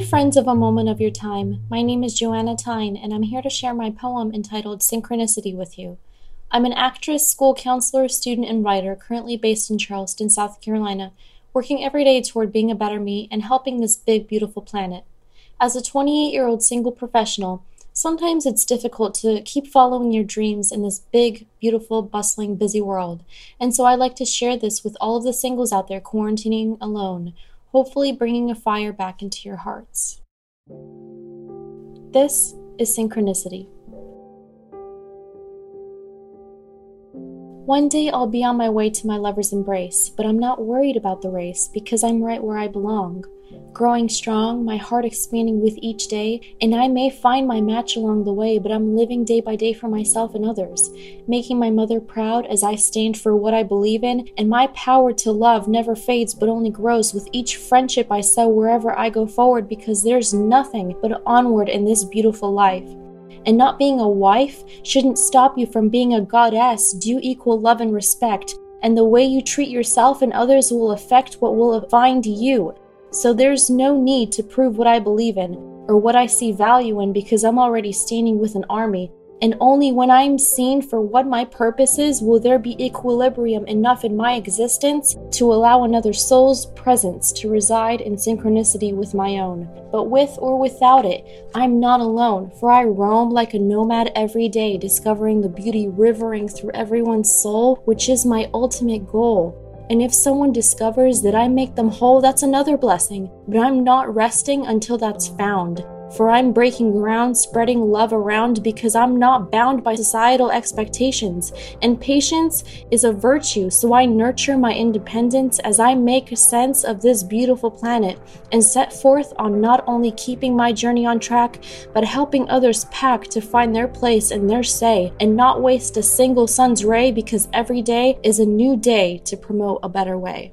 friends of A Moment of Your Time. My name is Joanna Tine, and I'm here to share my poem entitled Synchronicity with you. I'm an actress, school counselor, student, and writer currently based in Charleston, South Carolina, working every day toward being a better me and helping this big, beautiful planet. As a 28 year old single professional, sometimes it's difficult to keep following your dreams in this big, beautiful, bustling, busy world. And so I like to share this with all of the singles out there quarantining alone, hopefully bringing a fire back into your hearts. This is synchronicity. One day I'll be on my way to my lover's embrace, but I'm not worried about the race because I'm right where I belong. Growing strong, my heart expanding with each day, and I may find my match along the way, but I'm living day by day for myself and others, making my mother proud as I stand for what I believe in, and my power to love never fades but only grows with each friendship I sow wherever I go forward because there's nothing but onward in this beautiful life. And not being a wife shouldn't stop you from being a goddess, due equal love and respect. And the way you treat yourself and others will affect what will find you. So there's no need to prove what I believe in or what I see value in because I'm already standing with an army and only when I am seen for what my purpose is will there be equilibrium enough in my existence to allow another soul's presence to reside in synchronicity with my own. But with or without it, I'm not alone, for I roam like a nomad every day, discovering the beauty rivering through everyone's soul, which is my ultimate goal. And if someone discovers that I make them whole, that's another blessing. But I'm not resting until that's found for I'm breaking ground, spreading love around because I'm not bound by societal expectations. And patience is a virtue, so I nurture my independence as I make sense of this beautiful planet and set forth on not only keeping my journey on track, but helping others pack to find their place and their say, and not waste a single sun's ray because every day is a new day to promote a better way.